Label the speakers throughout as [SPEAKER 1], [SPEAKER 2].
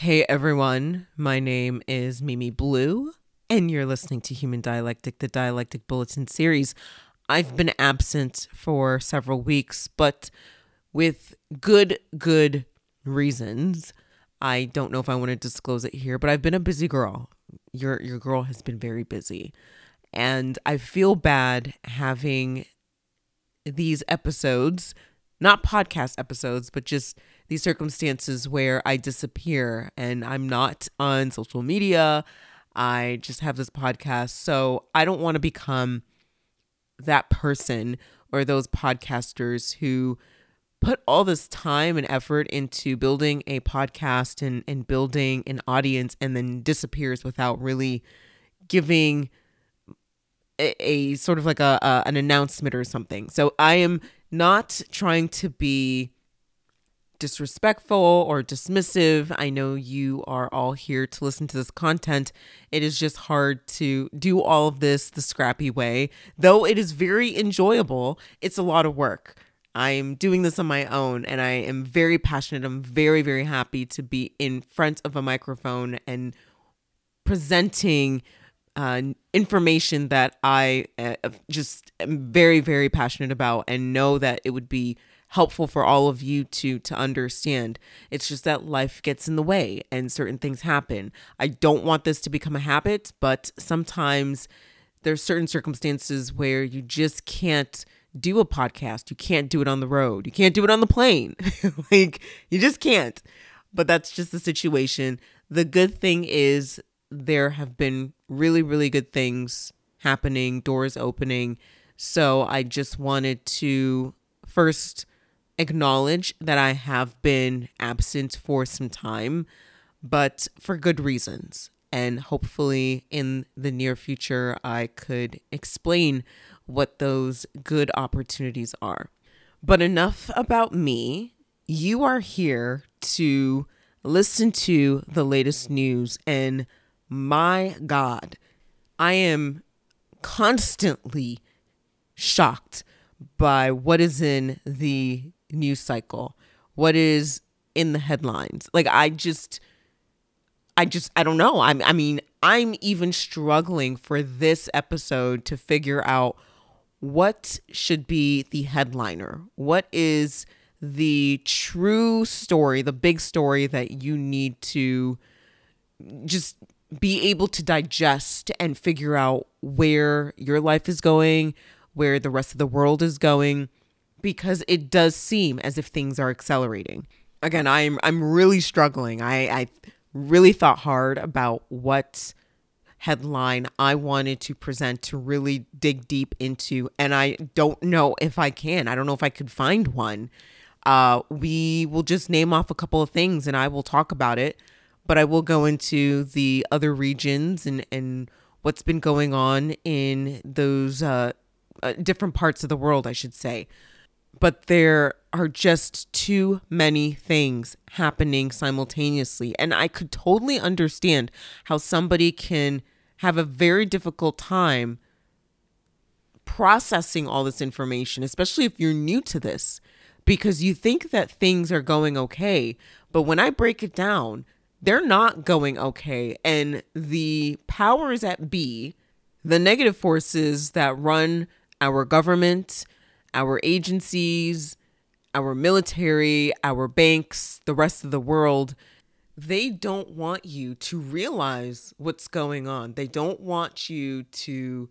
[SPEAKER 1] Hey everyone, my name is Mimi Blue, and you're listening to Human Dialectic, the Dialectic Bulletin series. I've been absent for several weeks, but with good, good reasons. I don't know if I want to disclose it here, but I've been a busy girl. Your your girl has been very busy. And I feel bad having these episodes, not podcast episodes, but just these circumstances where I disappear and I'm not on social media. I just have this podcast. So I don't want to become that person or those podcasters who put all this time and effort into building a podcast and, and building an audience and then disappears without really giving a, a sort of like a, a an announcement or something. So I am not trying to be disrespectful or dismissive. I know you are all here to listen to this content. It is just hard to do all of this the scrappy way. Though it is very enjoyable, it's a lot of work. I'm doing this on my own and I am very passionate. I'm very, very happy to be in front of a microphone and presenting uh, information that I uh, just am very, very passionate about and know that it would be helpful for all of you to to understand. It's just that life gets in the way and certain things happen. I don't want this to become a habit, but sometimes there's certain circumstances where you just can't do a podcast. You can't do it on the road. You can't do it on the plane. like you just can't. But that's just the situation. The good thing is there have been really really good things happening, doors opening. So I just wanted to first acknowledge that I have been absent for some time, but for good reasons. And hopefully, in the near future, I could explain what those good opportunities are. But enough about me. You are here to listen to the latest news. And my God, I am constantly shocked by what is in the news cycle, what is in the headlines. Like I just I just I don't know. I'm I mean, I'm even struggling for this episode to figure out what should be the headliner. What is the true story, the big story that you need to just be able to digest and figure out where your life is going, where the rest of the world is going because it does seem as if things are accelerating. Again, I'm I'm really struggling. I, I really thought hard about what headline I wanted to present to really dig deep into, and I don't know if I can. I don't know if I could find one. Uh, we will just name off a couple of things, and I will talk about it. But I will go into the other regions and and what's been going on in those uh, uh, different parts of the world, I should say but there are just too many things happening simultaneously. And I could totally understand how somebody can have a very difficult time processing all this information, especially if you're new to this, because you think that things are going okay. But when I break it down, they're not going okay. And the powers at B, the negative forces that run our government, our agencies, our military, our banks, the rest of the world, they don't want you to realize what's going on. They don't want you to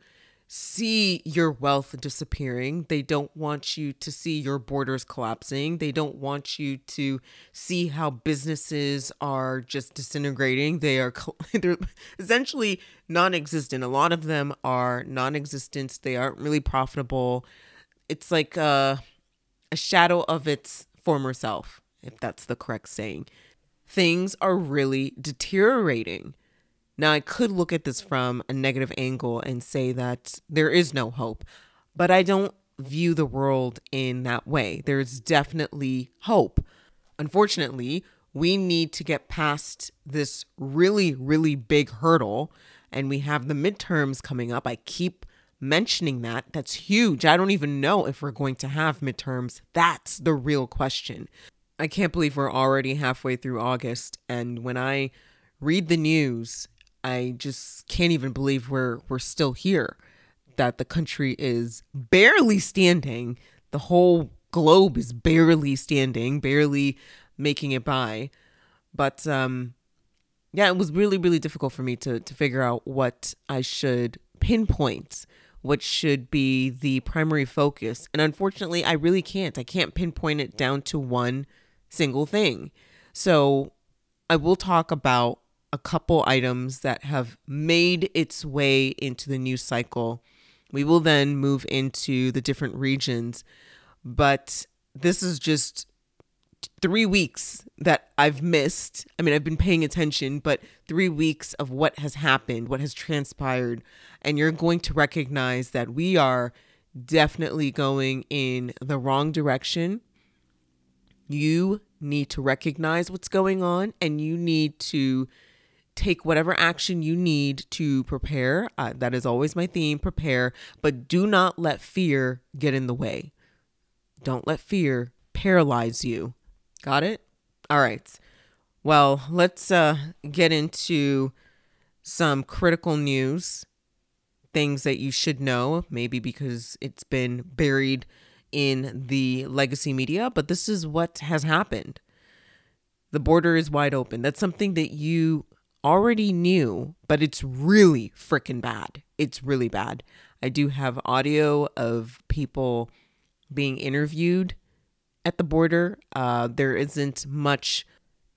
[SPEAKER 1] see your wealth disappearing. They don't want you to see your borders collapsing. They don't want you to see how businesses are just disintegrating. They are they're essentially non-existent. A lot of them are non-existent. They aren't really profitable it's like a, a shadow of its former self, if that's the correct saying. Things are really deteriorating. Now, I could look at this from a negative angle and say that there is no hope, but I don't view the world in that way. There's definitely hope. Unfortunately, we need to get past this really, really big hurdle, and we have the midterms coming up. I keep mentioning that. That's huge. I don't even know if we're going to have midterms. That's the real question. I can't believe we're already halfway through August. And when I read the news, I just can't even believe we're we're still here. That the country is barely standing. The whole globe is barely standing, barely making it by. But um yeah, it was really, really difficult for me to to figure out what I should pinpoint what should be the primary focus. And unfortunately, I really can't. I can't pinpoint it down to one single thing. So I will talk about a couple items that have made its way into the news cycle. We will then move into the different regions. But this is just three weeks that I've missed. I mean, I've been paying attention, but three weeks of what has happened, what has transpired. And you're going to recognize that we are definitely going in the wrong direction. You need to recognize what's going on and you need to take whatever action you need to prepare. Uh, that is always my theme prepare, but do not let fear get in the way. Don't let fear paralyze you Got it? All right. Well, let's uh, get into some critical news, things that you should know, maybe because it's been buried in the legacy media, but this is what has happened. The border is wide open. That's something that you already knew, but it's really freaking bad. It's really bad. I do have audio of people being interviewed at the border. Uh, there isn't much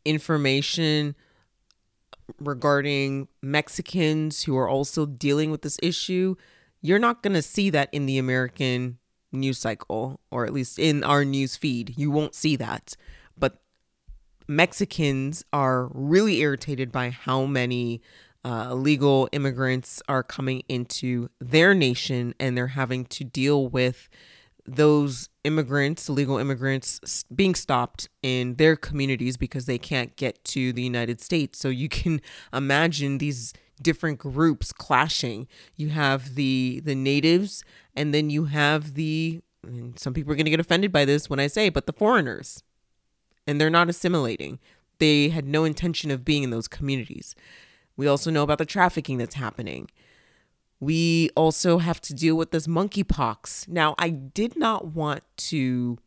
[SPEAKER 1] information regarding Mexicans who are also dealing with this issue. You're not going to see that in the American news cycle, or at least in our news feed. You won't see that. But Mexicans are really irritated by how many uh, illegal immigrants are coming into their nation and they're having to deal with those immigrants, illegal immigrants, being stopped in their communities because they can't get to the United States. So you can imagine these different groups clashing. You have the the natives, and then you have the. some people are going to get offended by this when I say, but the foreigners, and they're not assimilating. They had no intention of being in those communities. We also know about the trafficking that's happening. We also have to deal with this monkeypox. Now, I did not want to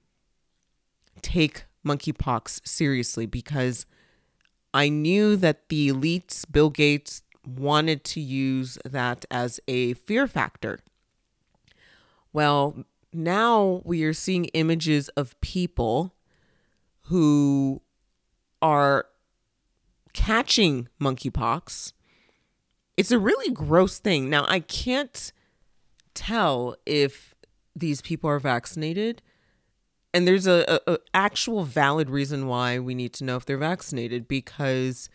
[SPEAKER 1] take monkeypox seriously because I knew that the elites, Bill Gates, wanted to use that as a fear factor. Well, now we are seeing images of people who are catching monkeypox it's a really gross thing. Now, I can't tell if these people are vaccinated. And there's a, a, a, actual valid reason why we need to know if they're vaccinated because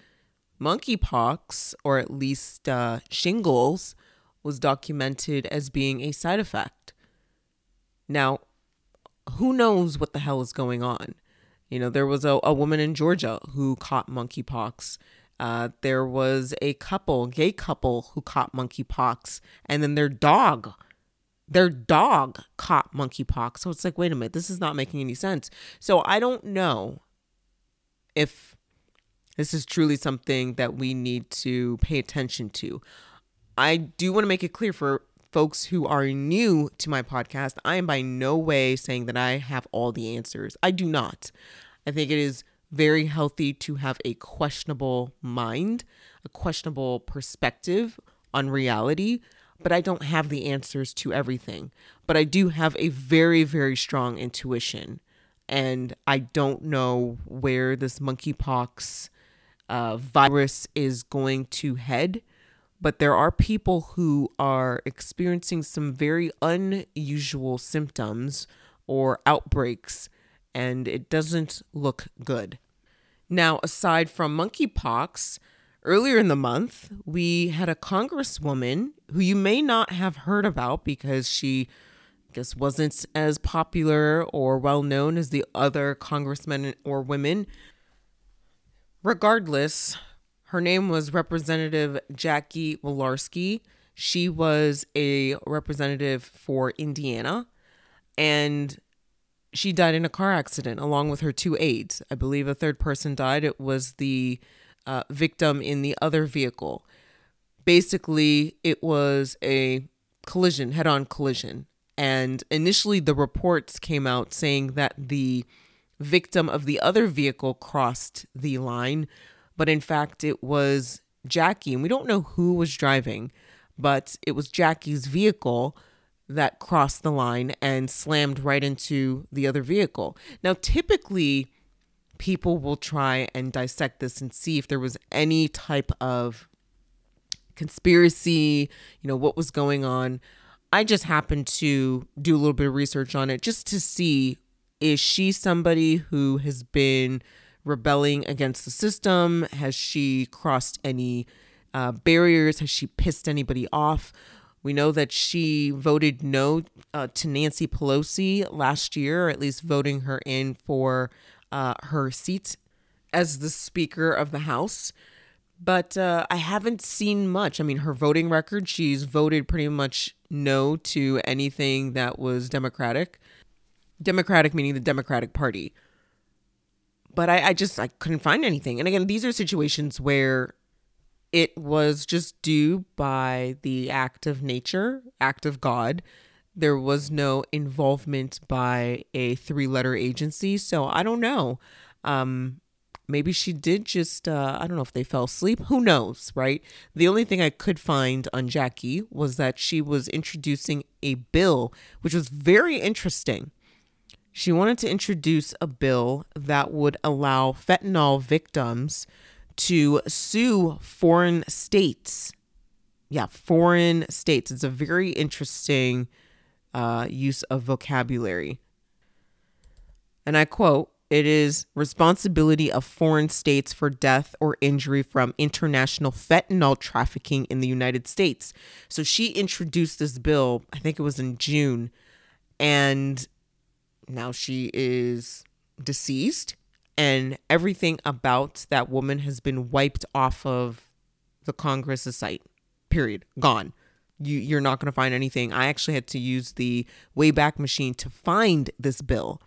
[SPEAKER 1] monkeypox, or at least uh, shingles, was documented as being a side effect. Now, who knows what the hell is going on? You know, there was a, a woman in Georgia who caught monkeypox uh, there was a couple, gay couple, who caught monkeypox, and then their dog, their dog caught monkeypox. So it's like, wait a minute, this is not making any sense. So I don't know if this is truly something that we need to pay attention to. I do want to make it clear for folks who are new to my podcast, I am by no way saying that I have all the answers. I do not. I think it is very healthy to have a questionable mind, a questionable perspective on reality, but I don't have the answers to everything. But I do have a very, very strong intuition. And I don't know where this monkeypox uh, virus is going to head. But there are people who are experiencing some very unusual symptoms or outbreaks and it doesn't look good. Now, aside from monkeypox, earlier in the month, we had a congresswoman who you may not have heard about because she I guess wasn't as popular or well known as the other congressmen or women. Regardless, her name was Representative Jackie Walorski. She was a representative for Indiana and she died in a car accident along with her two aides. I believe a third person died. It was the uh, victim in the other vehicle. Basically, it was a collision, head on collision. And initially, the reports came out saying that the victim of the other vehicle crossed the line, but in fact, it was Jackie. And we don't know who was driving, but it was Jackie's vehicle that crossed the line and slammed right into the other vehicle. Now, typically, people will try and dissect this and see if there was any type of conspiracy, you know, what was going on. I just happened to do a little bit of research on it just to see is she somebody who has been rebelling against the system? Has she crossed any uh, barriers? Has she pissed anybody off? We know that she voted no uh, to Nancy Pelosi last year, or at least voting her in for uh, her seat as the Speaker of the House. But uh, I haven't seen much. I mean, her voting record, she's voted pretty much no to anything that was Democratic. Democratic meaning the Democratic Party. But I, I just I couldn't find anything. And again, these are situations where it was just due by the act of nature, act of God. There was no involvement by a three letter agency. So I don't know. Um, maybe she did just, uh, I don't know if they fell asleep. Who knows, right? The only thing I could find on Jackie was that she was introducing a bill, which was very interesting. She wanted to introduce a bill that would allow fentanyl victims to sue foreign states. Yeah, foreign states. It's a very interesting uh, use of vocabulary. And I quote, it is responsibility of foreign states for death or injury from international fentanyl trafficking in the United States. So she introduced this bill, I think it was in June, and now she is deceased and everything about that woman has been wiped off of the Congress's site. Period. Gone. You, you're not going to find anything. I actually had to use the Wayback Machine to find this bill.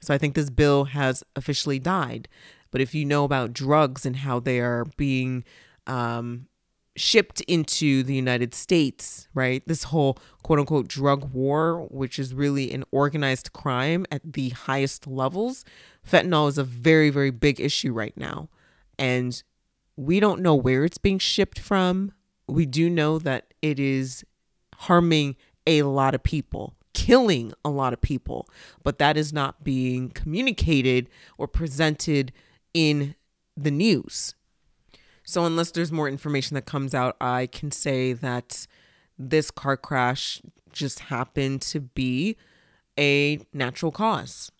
[SPEAKER 1] So I think this bill has officially died. But if you know about drugs and how they are being um, shipped into the United States, right? This whole quote unquote drug war, which is really an organized crime at the highest levels, fentanyl is a very, very big issue right now. And we don't know where it's being shipped from. We do know that it is harming a lot of people, killing a lot of people, but that is not being communicated or presented in the news. So, unless there's more information that comes out, I can say that this car crash just happened to be a natural cause.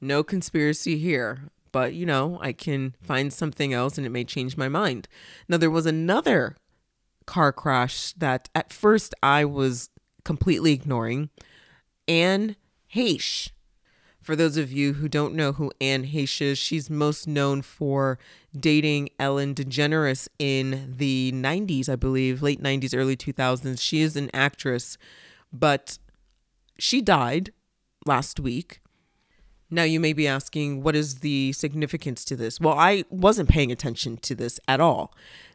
[SPEAKER 1] No conspiracy here, but you know, I can find something else and it may change my mind. Now, there was another car crash that at first I was completely ignoring. Anne Heche for those of you who don't know who Anne Heche is, she's most known for dating Ellen DeGeneres in the 90s, I believe, late 90s, early 2000s. She is an actress, but she died last week. Now, you may be asking, what is the significance to this? Well, I wasn't paying attention to this at all.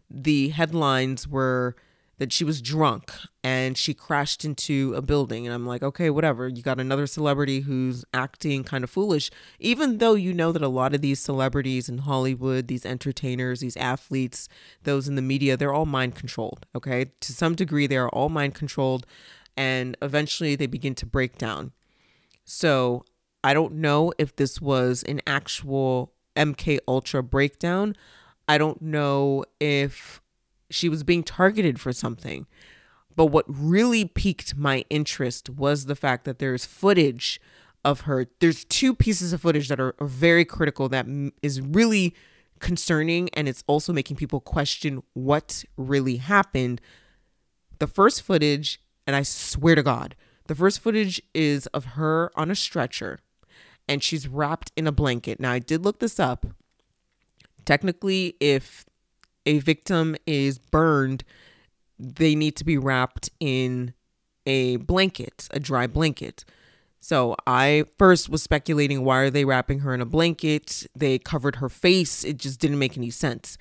[SPEAKER 1] The headlines were that she was drunk and she crashed into a building. And I'm like, okay, whatever. You got another celebrity who's acting kind of foolish, even though you know that a lot of these celebrities in Hollywood, these entertainers, these athletes, those in the media, they're all mind controlled. Okay. To some degree, they are all mind controlled. And eventually they begin to break down. So I don't know if this was an actual MK Ultra breakdown. I don't know if she was being targeted for something. But what really piqued my interest was the fact that there's footage of her. There's two pieces of footage that are, are very critical that is really concerning and it's also making people question what really happened. The first footage, and I swear to God, the first footage is of her on a stretcher and she's wrapped in a blanket. Now, I did look this up. Technically, if a victim is burned, they need to be wrapped in a blanket, a dry blanket. So I first was speculating why are they wrapping her in a blanket? They covered her face. It just didn't make any sense.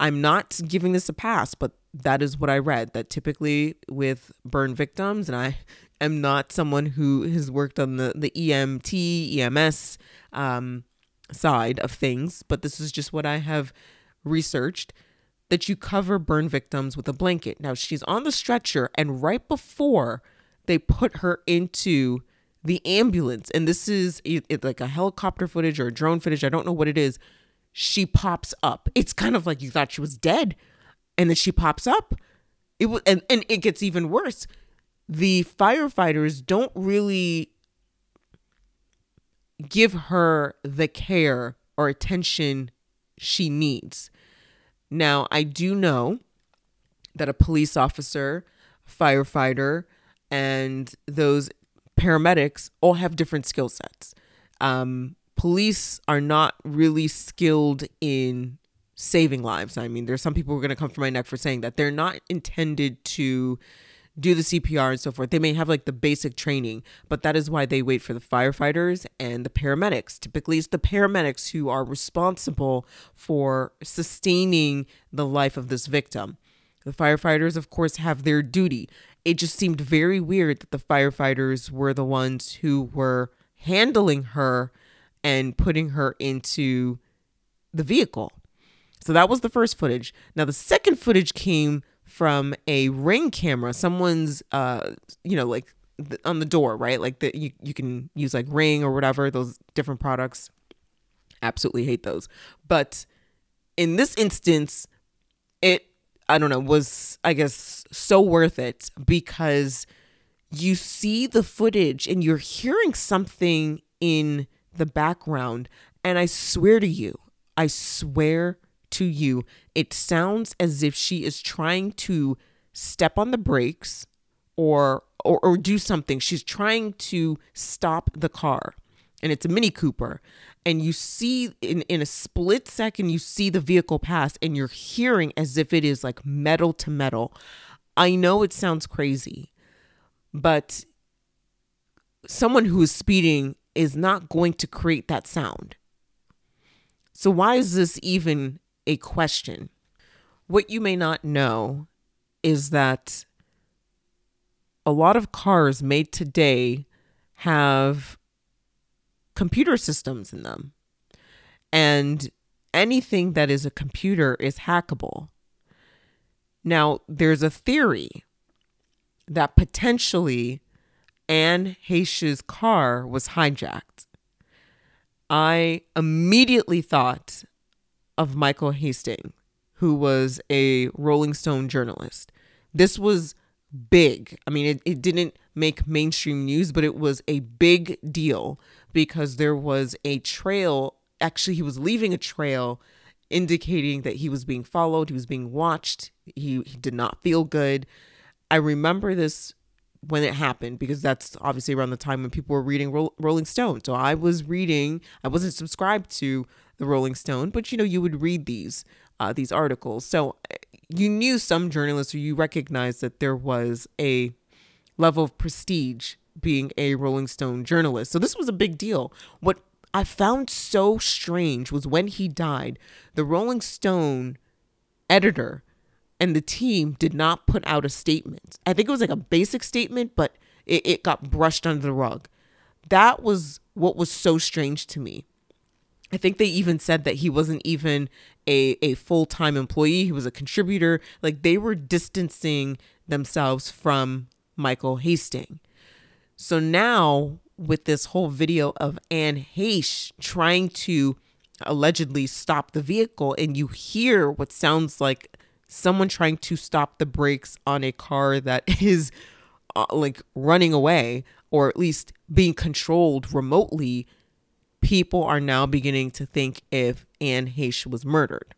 [SPEAKER 1] I'm not giving this a pass, but that is what I read that typically with burn victims and I am not someone who has worked on the the EMT, EMS um, side of things, but this is just what I have researched that you cover burn victims with a blanket. Now she's on the stretcher and right before they put her into the ambulance, and this is like a helicopter footage or a drone footage, I don't know what it is. She pops up. It's kind of like you thought she was dead, and then she pops up. It was, and, and it gets even worse. The firefighters don't really give her the care or attention she needs. Now, I do know that a police officer, firefighter, and those paramedics all have different skill sets. Um, police are not really skilled in saving lives. I mean, there's some people who are going to come for my neck for saying that they're not intended to do the CPR and so forth. They may have like the basic training, but that is why they wait for the firefighters and the paramedics. Typically, it's the paramedics who are responsible for sustaining the life of this victim. The firefighters, of course, have their duty it just seemed very weird that the firefighters were the ones who were handling her and putting her into the vehicle. So that was the first footage. Now the second footage came from a ring camera. Someone's uh you know like on the door, right? Like that you you can use like ring or whatever those different products. Absolutely hate those. But in this instance it I don't know, was I guess so worth it because you see the footage and you're hearing something in the background. And I swear to you, I swear to you, it sounds as if she is trying to step on the brakes or or, or do something. She's trying to stop the car. And it's a Mini Cooper and you see in, in a split second you see the vehicle pass and you're hearing as if it is like metal to metal i know it sounds crazy but someone who is speeding is not going to create that sound so why is this even a question what you may not know is that a lot of cars made today have computer systems in them. And anything that is a computer is hackable. Now, there's a theory that potentially Anne Heche's car was hijacked. I immediately thought of Michael Hastings, who was a Rolling Stone journalist. This was big. I mean, it, it didn't make mainstream news, but it was a big deal because there was a trail. Actually, he was leaving a trail indicating that he was being followed, he was being watched, he, he did not feel good. I remember this when it happened because that's obviously around the time when people were reading Rolling Stone. So I was reading, I wasn't subscribed to the Rolling Stone, but you know, you would read these uh, these articles. So uh, you knew some journalists or you recognized that there was a level of prestige being a Rolling Stone journalist. So this was a big deal. What I found so strange was when he died, the Rolling Stone editor and the team did not put out a statement. I think it was like a basic statement, but it, it got brushed under the rug. That was what was so strange to me. I think they even said that he wasn't even a, a full time employee, he was a contributor. Like they were distancing themselves from Michael Hastings. So now, with this whole video of Anne Heche trying to allegedly stop the vehicle, and you hear what sounds like someone trying to stop the brakes on a car that is uh, like running away or at least being controlled remotely, people are now beginning to think if Anne Heche was murdered.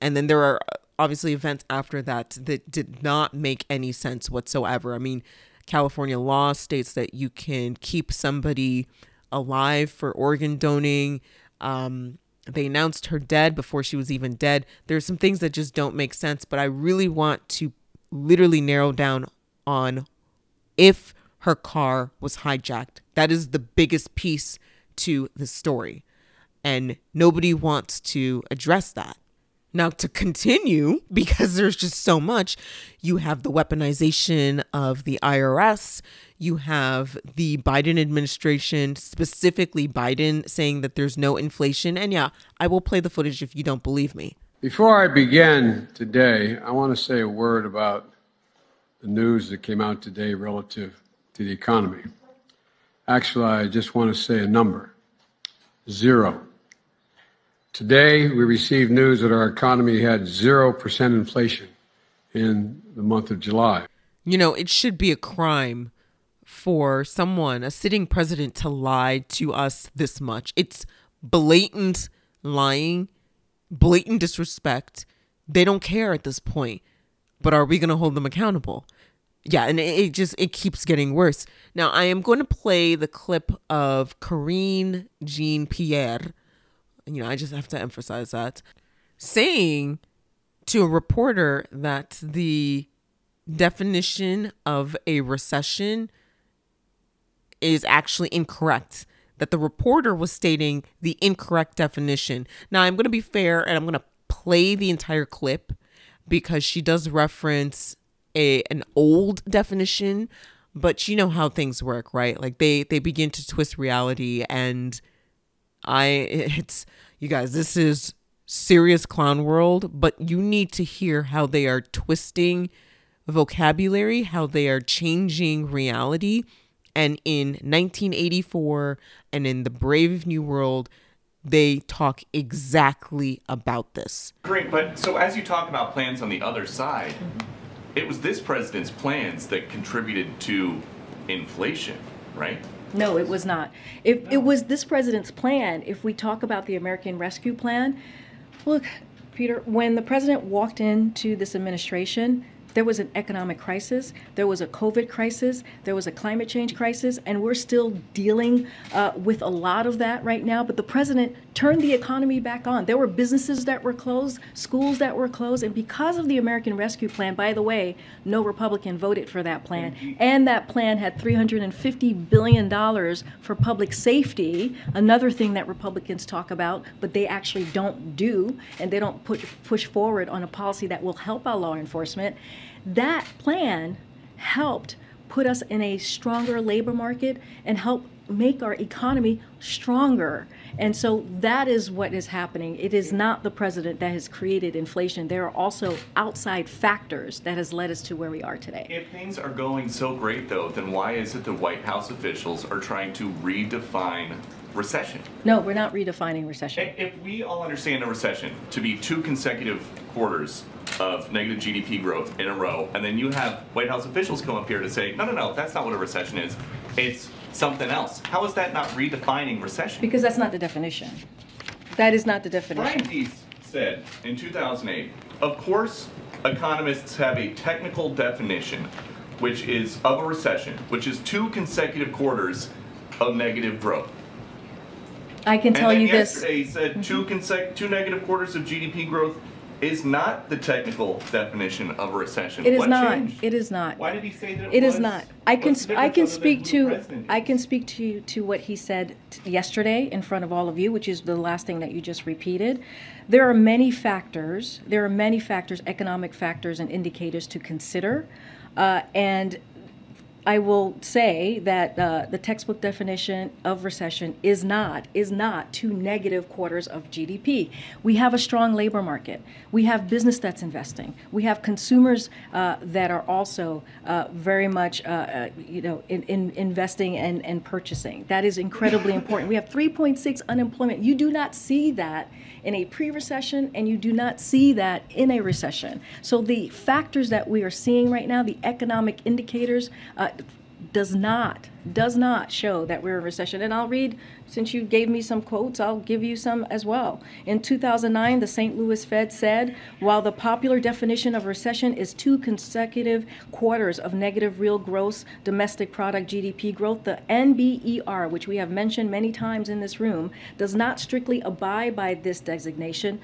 [SPEAKER 1] And then there are obviously events after that that did not make any sense whatsoever. I mean, California law states that you can keep somebody alive for organ donating. Um, they announced her dead before she was even dead. There's some things that just don't make sense, but I really want to literally narrow down on if her car was hijacked. That is the biggest piece to the story. And nobody wants to address that. Now, to continue, because there's just so much, you have the weaponization of the IRS. You have the Biden administration, specifically Biden, saying that there's no inflation. And yeah, I will play the footage if you don't believe me.
[SPEAKER 2] Before I begin today, I want to say a word about the news that came out today relative to the economy. Actually, I just want to say a number zero. Today, we received news that our economy had 0% inflation in the month of July.
[SPEAKER 1] You know, it should be a crime for someone, a sitting president, to lie to us this much. It's blatant lying, blatant disrespect. They don't care at this point. But are we going to hold them accountable? Yeah, and it, just it keeps getting worse. Now, I am going to play the clip of Karine Jean Pierre you know, I just have to emphasize that, saying to a reporter that the definition of a recession is actually incorrect. That the reporter was stating the incorrect definition. Now, I'm going to be fair and I'm going to play the entire clip because she does reference a an old definition, but you know how things work, right? Like they they begin to twist reality and I it's you guys, this is serious clown world, but you need to hear how they are twisting vocabulary, how they are changing reality. And in 1984 and in the Brave New World, they talk exactly about this.
[SPEAKER 3] Great, but so as you talk about plans on the other side, it was this president's plans that contributed to inflation, right?
[SPEAKER 4] No, it was not. If it was this president's plan, if we talk about the American Rescue Plan, look, Peter, when the president walked into this administration, there was an economic crisis, there was a COVID crisis, there was a climate change crisis, and we're still dealing uh, with a lot of that right now. But the president turned the economy back on. There were businesses that were closed, schools that were closed, and because of the American Rescue Plan, by the way, no Republican voted for that plan. And that plan had $350 billion for public safety, another thing that Republicans talk about, but they actually don't do, and they don't put, push forward on a policy that will help our law enforcement. That plan helped put us in a stronger labor market and help make our economy stronger. And so that is what is happening. It is not the president that has created inflation. There are also outside factors that has led us to where we are today.
[SPEAKER 3] If things are going so great though, then why is it the White House officials are trying to redefine recession?
[SPEAKER 4] No, we're not redefining recession.
[SPEAKER 3] If we all understand a recession to be two consecutive quarters of negative GDP growth in a row, and then you have White House officials come up here to say, no, no, no, that's not what a recession is. It's something else. How is that not redefining recession?
[SPEAKER 4] Because that's not the definition. That is not the definition.
[SPEAKER 3] Brian Deese said in 2008, of course, economists have a technical definition, which is of a recession, which is two consecutive quarters of negative growth.
[SPEAKER 4] I can tell you
[SPEAKER 3] this. Yesterday he said two consec- two negative quarters of GDP growth is not the technical definition of a recession.
[SPEAKER 4] It is
[SPEAKER 3] what
[SPEAKER 4] not.
[SPEAKER 3] Changed?
[SPEAKER 4] It is not.
[SPEAKER 3] Why did he say that it,
[SPEAKER 4] It
[SPEAKER 3] was?
[SPEAKER 4] is not. I can
[SPEAKER 3] What's the
[SPEAKER 4] I can
[SPEAKER 3] difference other
[SPEAKER 4] speak to
[SPEAKER 3] president
[SPEAKER 4] I
[SPEAKER 3] is?
[SPEAKER 4] can speak to you, to what he said t- yesterday in front of all of you, which is the last thing that you just repeated. There are many factors. There are many factors, economic factors and indicators to consider, uh, and I will say that uh, the textbook definition of recession is not is not two negative quarters of GDP. We have a strong labor market. We have business that's investing. We have consumers uh, that are also uh, very much uh, uh, you know in, in investing and, and purchasing. That is incredibly important. We have 3.6 unemployment. You do not see that in a pre-recession and you do not see that in a recession. So the factors that we are seeing right now, the economic indicators, uh, does not does not show that we're in recession. And I'll read since you gave me some quotes, I'll give you some as well. In 2009, the St. Louis Fed said, while the popular definition of recession is two consecutive quarters of negative real gross domestic product GDP growth, the NBER, which we have mentioned many times in this room, does not strictly abide by this designation.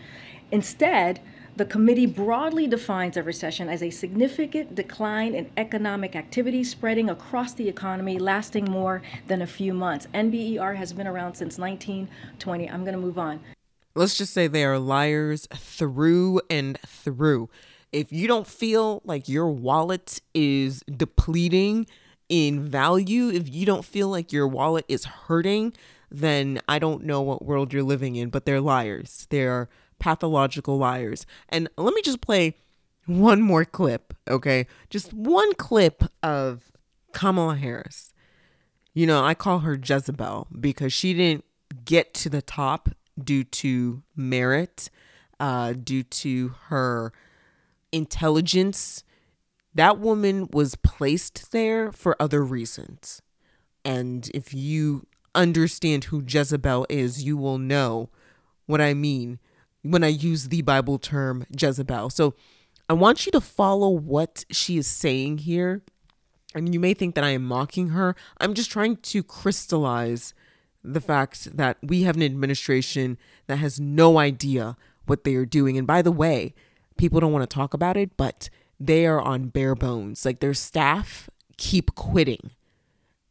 [SPEAKER 4] Instead, The committee broadly defines a recession as a significant decline in economic activity spreading across the economy, lasting more than a few months. NBER has been around since 1920. I'm going to move on.
[SPEAKER 1] Let's just say they are liars through and through. If you don't feel like your wallet is depleting in value, if you don't feel like your wallet is hurting, then I don't know what world you're living in, but they're liars. They're pathological liars. And let me just play one more clip, okay? Just one clip of Kamala Harris. You know, I call her Jezebel because she didn't get to the top due to merit, uh, due to her intelligence. That woman was placed there for other reasons. And if you understand who Jezebel is, you will know what I mean when I use the Bible term Jezebel. So I want you to follow what she is saying here. And you may think that I am mocking her. I'm just trying to crystallize the fact that we have an administration that has no idea what they are doing. And by the way, people don't want to talk about it, but they are on bare bones. Like their staff keep quitting,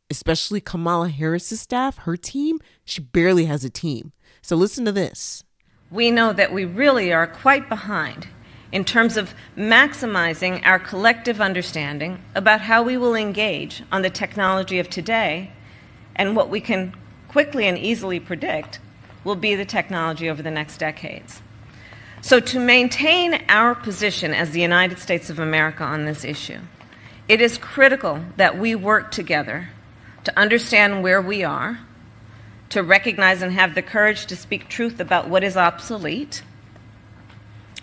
[SPEAKER 1] especially Kamala Harris's staff, her team. She barely has a team. So listen to this
[SPEAKER 5] we know that we really are quite behind in terms of maximizing our collective understanding about how we will engage on the technology of today and what we can quickly and easily predict will be the technology over the next decades. So, to maintain our position as the United States of America on this issue, it is critical that we work together to understand where we are to recognize and have the courage to speak truth about what is obsolete,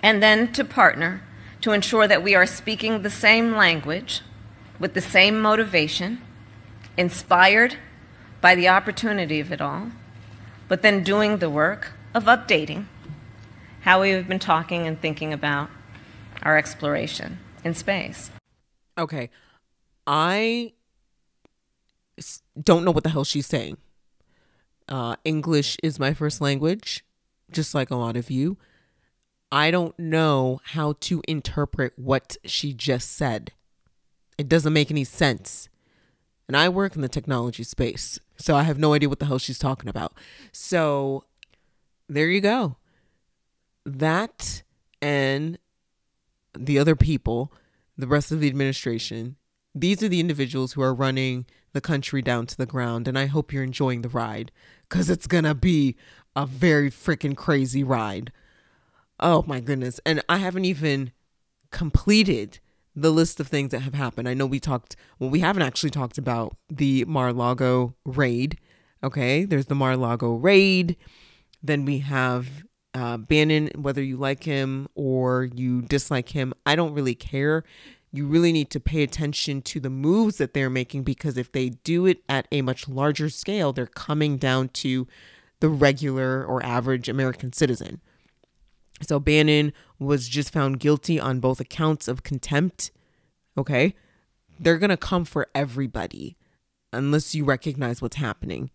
[SPEAKER 5] and then to partner to ensure that we are speaking the same language with the same motivation, inspired by the opportunity of it all, but then doing the work of updating how we have been talking and thinking about our exploration in space.
[SPEAKER 1] Okay. I don't know what the hell she's saying. Uh, English is my first language, just like a lot of you. I don't know how to interpret what she just said. It doesn't make any sense. And I work in the technology space, so I have no idea what the hell she's talking about. So there you go. That and the other people, the rest of the administration, these are the individuals who are running the country down to the ground. And I hope you're enjoying the ride because it's going to be a very freaking crazy ride. Oh my goodness. And I haven't even completed the list of things that have happened. I know we talked, well, we haven't actually talked about the Mar Lago raid. Okay. There's the Mar Lago raid. Then we have uh, Bannon, whether you like him or you dislike him, I don't really care you really need to pay attention to the moves that they're making because if they do it at a much larger scale, they're coming down to the regular or average American citizen. So Bannon was just found guilty on both accounts of contempt. Okay. They're going to come for everybody unless you recognize what's happening.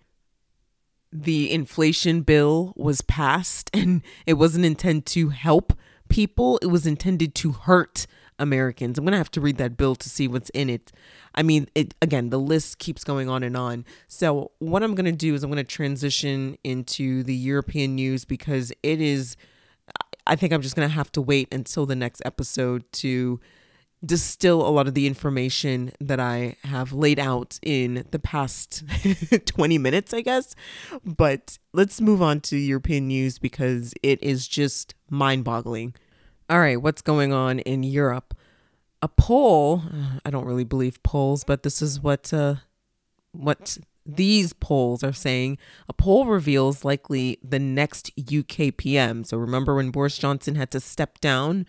[SPEAKER 1] The inflation bill was passed and it wasn't intended to help people, it was intended to hurt Americans. I'm going to have to read that bill to see what's in it. I mean, it again, the list keeps going on and on. So, what I'm going to do is I'm going to transition into the European news because it is I think I'm just going to have to wait until the next episode to distill a lot of the information that I have laid out in the past 20 minutes, I guess. But let's move on to European news because it is just mind boggling. All right, what's going on in Europe? A poll, I don't really believe polls, but this is what uh, what these polls are saying. A poll reveals likely the next UK PM. So remember when Boris Johnson had to step down?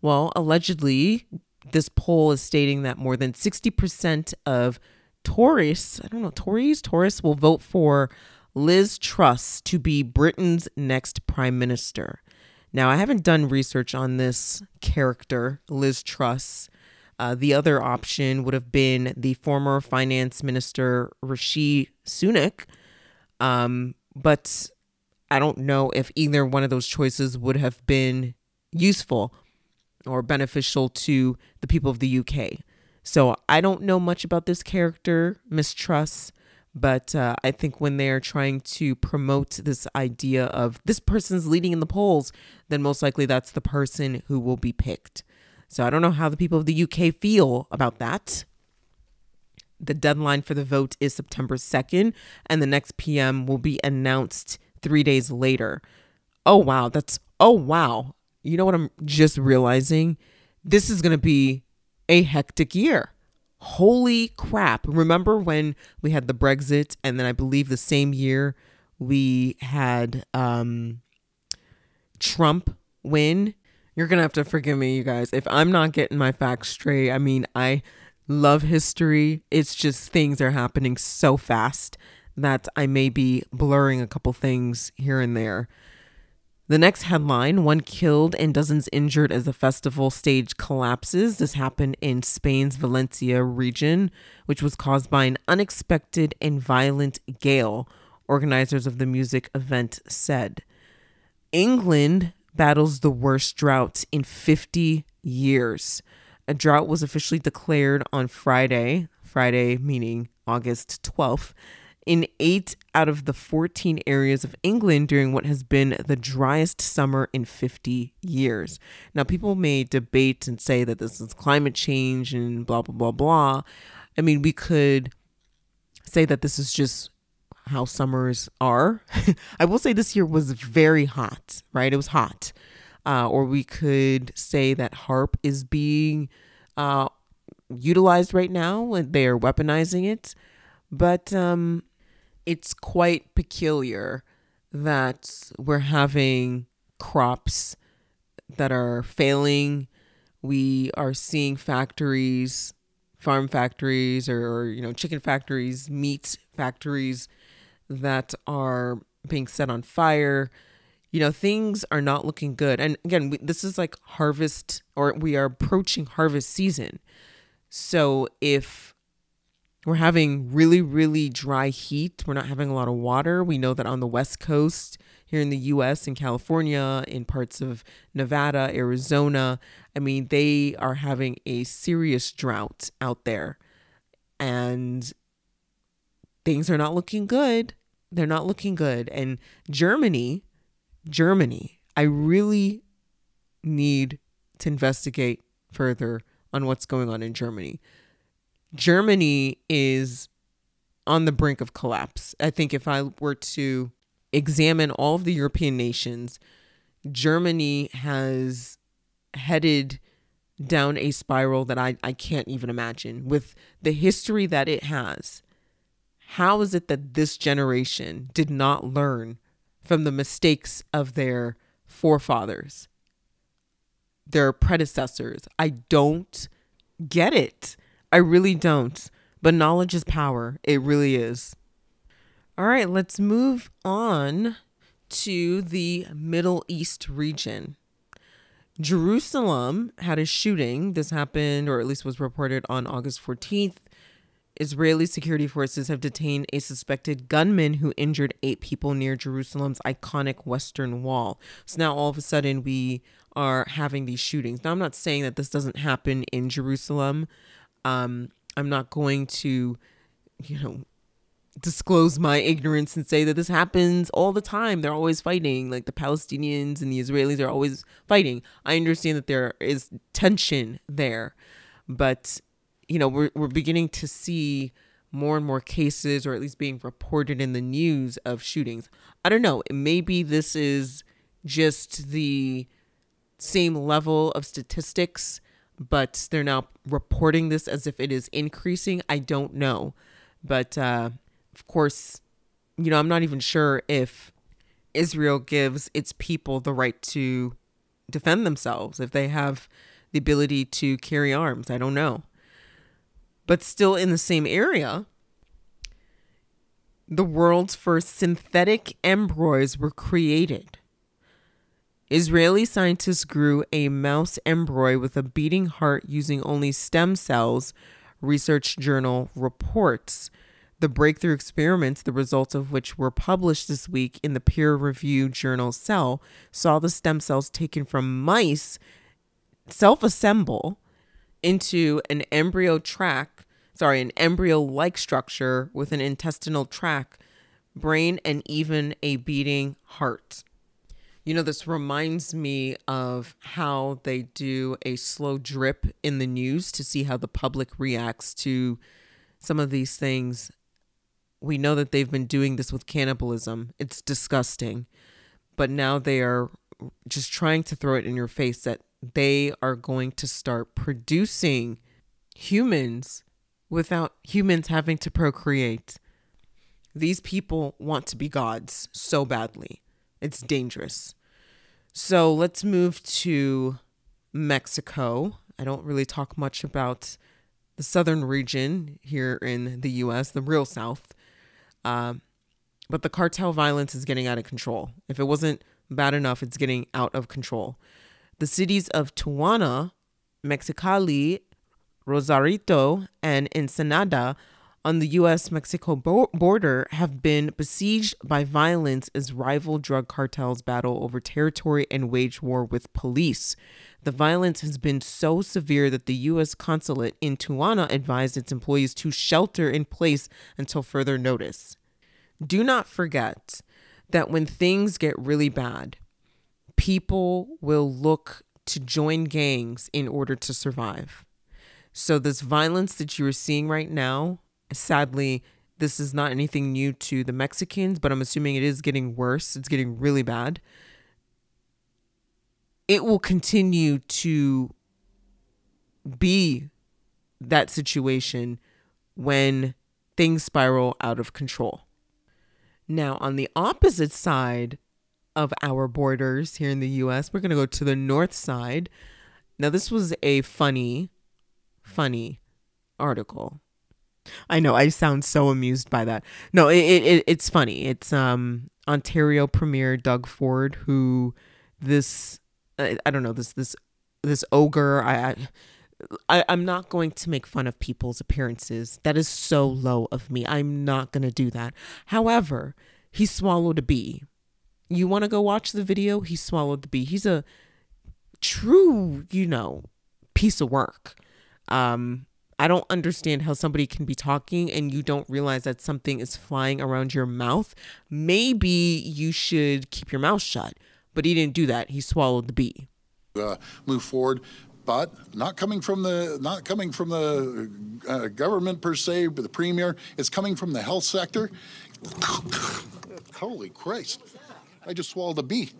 [SPEAKER 1] Well, allegedly, this poll is stating that more than 60% of Tories, I don't know, Tories, Tories will vote for Liz Truss to be Britain's next prime minister. Now, I haven't done research on this character, Liz Truss. Uh, the other option would have been the former finance minister, Rishi Sunak. Um, but I don't know if either one of those choices would have been useful or beneficial to the people of the UK. So I don't know much about this character, Miss Truss, but uh, I think when they're trying to promote this idea of this person's leading in the polls, then most likely that's the person who will be picked. So I don't know how the people of the UK feel about that. The deadline for the vote is September 2nd, and the next PM will be announced three days later. Oh, wow. That's, oh, wow. You know what I'm just realizing? This is going to be a hectic year. Holy crap. Remember when we had the Brexit, and then I believe the same year we had um, Trump win? You're going to have to forgive me, you guys. If I'm not getting my facts straight, I mean, I love history. It's just things are happening so fast that I may be blurring a couple things here and there. The next headline one killed and dozens injured as the festival stage collapses. This happened in Spain's Valencia region, which was caused by an unexpected and violent gale, organizers of the music event said. England battles the worst drought in 50 years. A drought was officially declared on Friday, Friday meaning August 12th, in eight out of the 14 areas of England during what has been the driest summer in 50 years. Now, people may debate and say that this is climate change and blah, blah, blah, blah. I mean, we could say that this is just how summers are. I will say this year was very hot, right? It was hot. Uh, or we could say that HAARP is being uh, utilized right now. They are weaponizing it. But um, it's quite peculiar that we're having crops that are failing. We are seeing factories, farm factories, or, or you know, chicken factories, meat factories that are being set on fire. You know, things are not looking good. And again, we, this is like harvest, or we are approaching harvest season. So if we're having really, really dry heat. We're not having a lot of water. We know that on the West Coast, here in the US, in California, in parts of Nevada, Arizona, I mean, they are having a serious drought out there. And things are not looking good. They're not looking good. And Germany, Germany, I really need to investigate further on what's going on in Germany Germany is on the brink of collapse. I think if I were to examine all of the European nations, Germany has headed down a spiral that I, I can't even imagine. With the history that it has, how is it that this generation did not learn from the mistakes of their forefathers, their predecessors? I don't get it. I really don't. But knowledge is power. It really is. All right, let's move on to the Middle East region. Jerusalem had a shooting. This happened, or at least was reported on August 14th. Israeli security forces have detained a suspected gunman who injured eight people near Jerusalem's iconic Western Wall. So now all of a sudden we are having these shootings. Now, I'm not saying that this doesn't happen in Jerusalem, um, I'm not going to, you know, disclose my ignorance and say that this happens all the time. They're always fighting. Like the Palestinians and the Israelis are always fighting. I understand that there is tension there, but you know, we're we're beginning to see more and more cases or at least being reported in the news of shootings. I don't know. Maybe this is just the same level of statistics but they're now reporting this as if it is increasing. I don't know. But uh, of course, you know, I'm not even sure if Israel gives its people the right to defend themselves, if they have the ability to carry arms. I don't know. But still in the same area, the world's first synthetic embryos were created. Israeli scientists grew a mouse embryo with a beating heart using only stem cells, Research Journal reports. The breakthrough experiments, the results of which were published this week in the peer reviewed journal Cell, saw the stem cells taken from mice self assemble into an embryo tract, sorry, an embryo like structure with an intestinal tract, brain, and even a beating heart. You know, this reminds me of how they do a slow drip in the news to see how the public reacts to some of these things. We know that they've been doing this with cannibalism. It's disgusting. But now they are just trying to throw it in your face that they are going to start producing humans without humans having to procreate. These people want to be gods so badly. It's dangerous. So let's move to Mexico. I don't really talk much about the southern region here in the US, the real South. Um, but the cartel violence is getting out of control. If it wasn't bad enough, it's getting out of control. The cities of Tijuana, Mexicali, Rosarito, and Ensenada on the US Mexico bo- border have been besieged by violence as rival drug cartels battle over territory and wage war with police. The violence has been so severe that the U.S. consulate in Tijuana advised its employees to shelter in place until further notice. Do not forget that when things get really bad, people will look to join gangs in order to survive. So, this violence that you are seeing right now sadly, this is not anything new to the Mexicans, but I'm assuming it is getting worse. It's getting really bad. It will continue to be that situation when things spiral out of control. Now, on the opposite side of our borders here in the US, we're going to go to the north side. Now, this was a funny, funny article I know I sound so amused by that. No, it, it it's funny. It's um Ontario Premier Doug Ford who this I, I don't know this this this ogre I, I I'm not going to make fun of people's appearances. That is so low of me. I'm not going to do that. However, he swallowed a bee. You want to go watch the video? He swallowed the bee. He's a true, you know, piece of work. Um I don't understand how somebody can be talking and you don't realize that something is flying around your mouth. Maybe you should keep your mouth shut. But he didn't do that. He swallowed the bee.
[SPEAKER 6] Uh, move forward, but not coming from the not coming from the uh, government per se, but the premier. It's coming from the health sector. Holy Christ! I just swallowed a bee.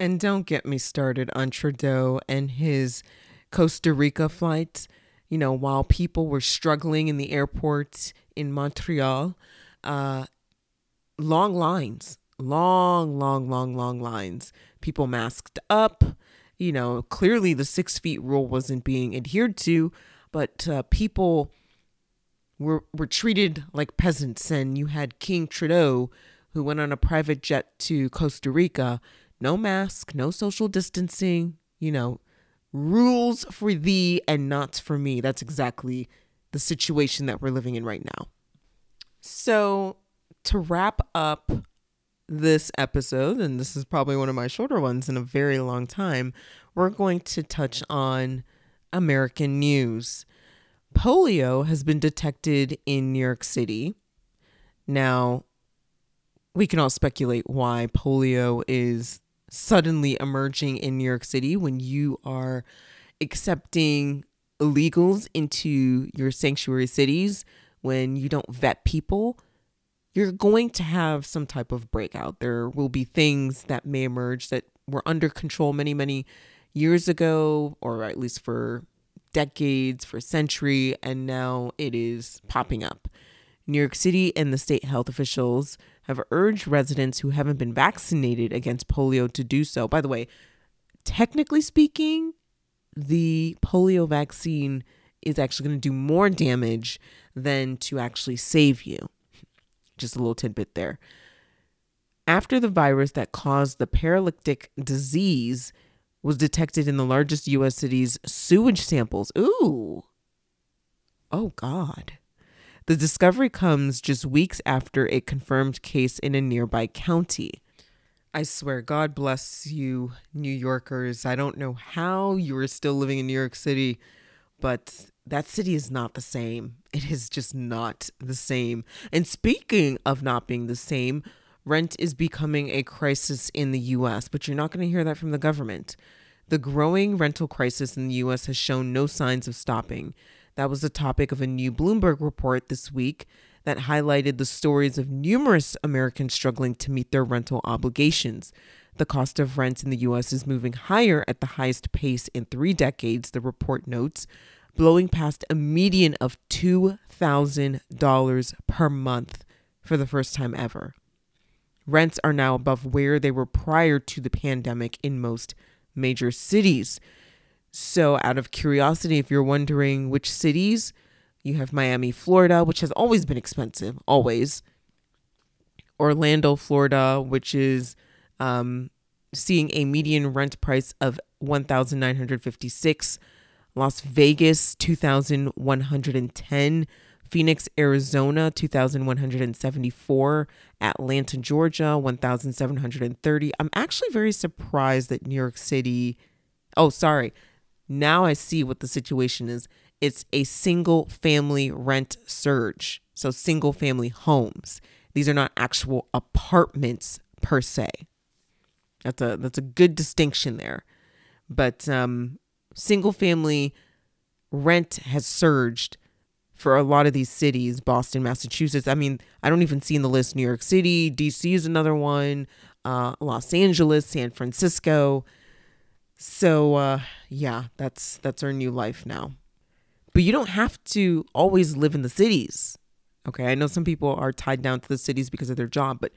[SPEAKER 1] And don't get me started on Trudeau and his Costa Rica flights you know, while people were struggling in the airports in Montreal, uh, long lines, long, long, long, long lines. People masked up. You know, clearly the six feet rule wasn't being adhered to, but uh, people were were treated like peasants. And you had King Trudeau, who went on a private jet to Costa Rica, no mask, no social distancing. You know, rules for thee and not for me. That's exactly the situation that we're living in right now. So, to wrap up this episode, and this is probably one of my shorter ones in a very long time, we're going to touch on American news. Polio has been detected in New York City. Now, we can all speculate why polio is suddenly emerging in New York City when you are accepting illegals into your sanctuary cities, when you don't vet people, you're going to have some type of breakout. There will be things that may emerge that were under control many, many years ago, or at least for decades, for century, and now it is popping up. New York City and the state health officials have urged residents who haven't been vaccinated against polio to do so. By the way, technically speaking, the polio vaccine is actually going to do more damage than to actually save you. Just a little tidbit there. After the virus that caused the paralytic disease was detected in the largest U.S. city's sewage samples. Ooh. Oh, God. The discovery comes just weeks after a confirmed case in a nearby county. I swear, God bless you, New Yorkers. I don't know how you are still living in New York City, but that city is not the same. It is just not the same. And speaking of not being the same, rent is becoming a crisis in the US, but you're not going to hear that from the government. The growing rental crisis in the US has shown no signs of stopping. That was the topic of a new Bloomberg report this week that highlighted the stories of numerous Americans struggling to meet their rental obligations. The cost of rent in the US is moving higher at the highest pace in three decades, the report notes, blowing past a median of $2,000 per month for the first time ever. Rents are now above where they were prior to the pandemic in most major cities. So, out of curiosity, if you're wondering which cities, you have Miami, Florida, which has always been expensive, always. Orlando, Florida, which is um, seeing a median rent price of 1,956. Las Vegas, 2,110. Phoenix, Arizona, 2,174. Atlanta, Georgia, 1,730. I'm actually very surprised that New York City. Oh, sorry. Now I see what the situation is. It's a single family rent surge. So, single family homes. These are not actual apartments per se. That's a that's a good distinction there. But um, single family rent has surged for a lot of these cities, Boston, Massachusetts. I mean, I don't even see in the list New York City, DC is another one, uh, Los Angeles, San Francisco. So uh, yeah, that's that's our new life now. But you don't have to always live in the cities. Okay, I know some people are tied down to the cities because of their job, but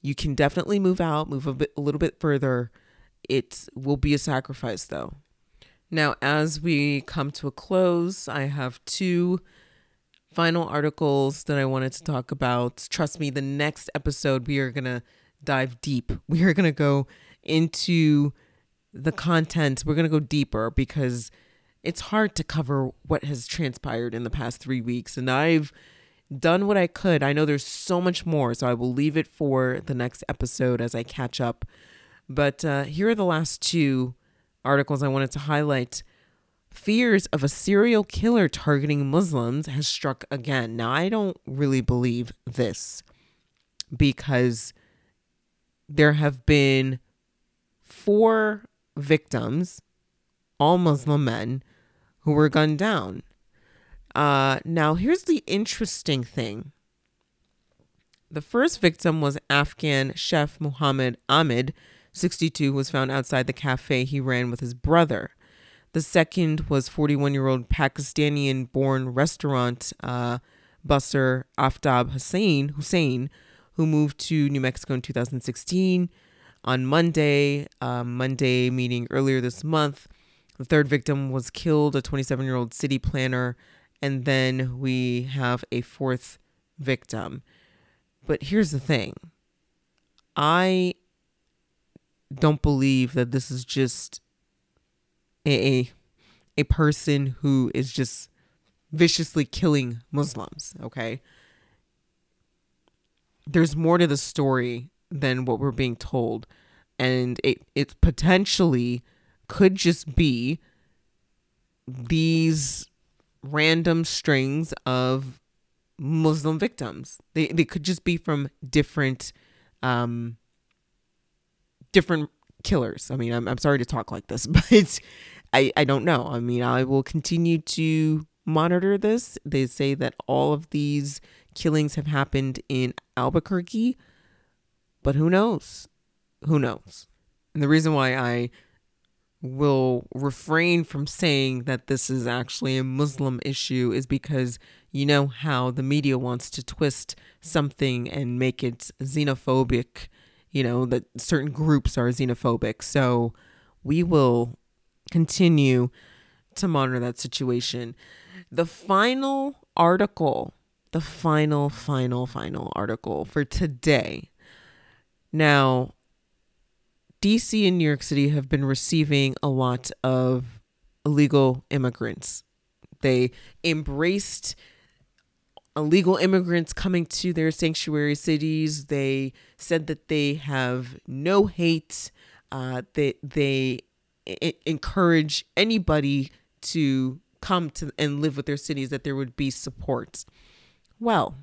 [SPEAKER 1] you can definitely move out, move a bit a little bit further. It will be a sacrifice though. Now, as we come to a close, I have two final articles that I wanted to talk about. Trust me, the next episode we are going to dive deep. We are going to go into the content. We're going to go deeper because it's hard to cover what has transpired in the past 3 weeks and I've done what I could. I know there's so much more, so I will leave it for the next episode as I catch up. But uh, here are the last two articles I wanted to highlight. Fears of a serial killer targeting Muslims has struck again. Now, I don't really believe this because there have been four victims, all Muslim men, who were gunned down. Uh, now, here's the interesting thing. The first victim was Afghan chef Muhammad Ahmed, 62, who was found outside the cafe he ran with his brother. The second was 41 year old Pakistani born restaurant uh, busser Aftab Hussein, Hussein, who moved to New Mexico in 2016. On Monday, uh, Monday meeting earlier this month, the third victim was killed, a 27 year old city planner. And then we have a fourth victim. But here's the thing I don't believe that this is just a a person who is just viciously killing Muslims, okay? There's more to the story than what we're being told. And it it potentially could just be these random strings of Muslim victims. They they could just be from different um different killers. I mean, I'm I'm sorry to talk like this, but I I don't know. I mean, I will continue to monitor this. They say that all of these killings have happened in Albuquerque, but who knows? Who knows? And the reason why I will refrain from saying that this is actually a Muslim issue is because you know how the media wants to twist something and make it xenophobic, you know, that certain groups are xenophobic. So we will continue to monitor that situation. The final article, the final, final, final article for today. Now, DC and New York City have been receiving a lot of illegal immigrants. They embraced illegal immigrants coming to their sanctuary cities. They said that they have no hate. Uh, they they I- encourage anybody to come to and live with their cities. That there would be support. Well,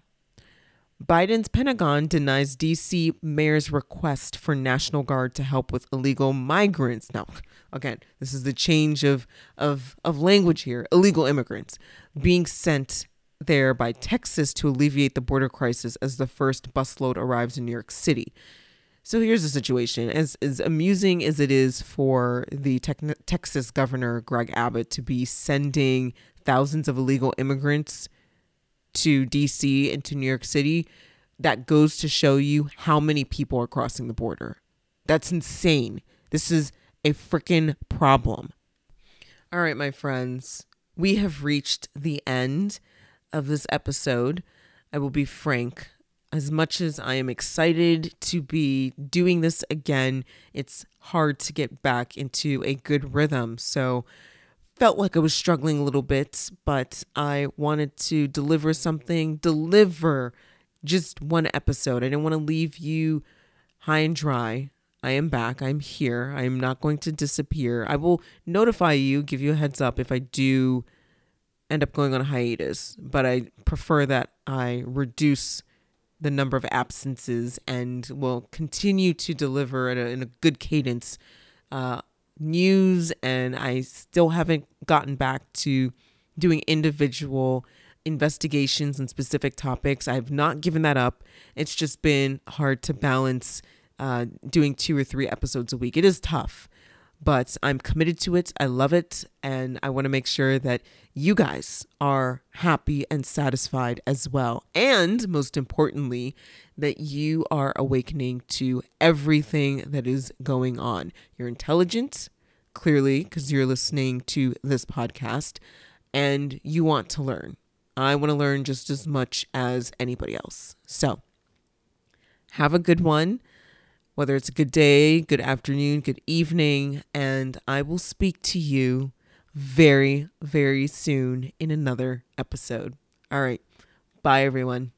[SPEAKER 1] Biden's Pentagon denies DC mayor's request for National Guard to help with illegal migrants. Now, again, this is the change of of of language here. Illegal immigrants being sent there by Texas to alleviate the border crisis as the first busload arrives in New York City. So here's the situation. As, as amusing as it is for the Texas governor, Greg Abbott, to be sending thousands of illegal immigrants to DC and to New York City, that goes to show you how many people are crossing the border. That's insane. This is a freaking problem. All right, my friends, we have reached the end of this episode. I will be frank. As much as I am excited to be doing this again, it's hard to get back into a good rhythm. So, felt like I was struggling a little bit, but I wanted to deliver something, deliver just one episode. I didn't want to leave you high and dry. I am back. I'm here. I am not going to disappear. I will notify you, give you a heads up if I do end up going on a hiatus, but I prefer that I reduce the number of absences and will continue to deliver a, in a good cadence uh, news. And I still haven't gotten back to doing individual investigations and specific topics. I have not given that up. It's just been hard to balance uh, doing two or three episodes a week. It is tough but I'm committed to it. I love it. And I want to make sure that you guys are happy and satisfied as well. And most importantly, that you are awakening to everything that is going on. You're intelligent, clearly, because you're listening to this podcast, and you want to learn. I want to learn just as much as anybody else. So, have a good one whether it's a good day, good afternoon, good evening, and I will speak to you very, very soon in another episode. All right. Bye, everyone.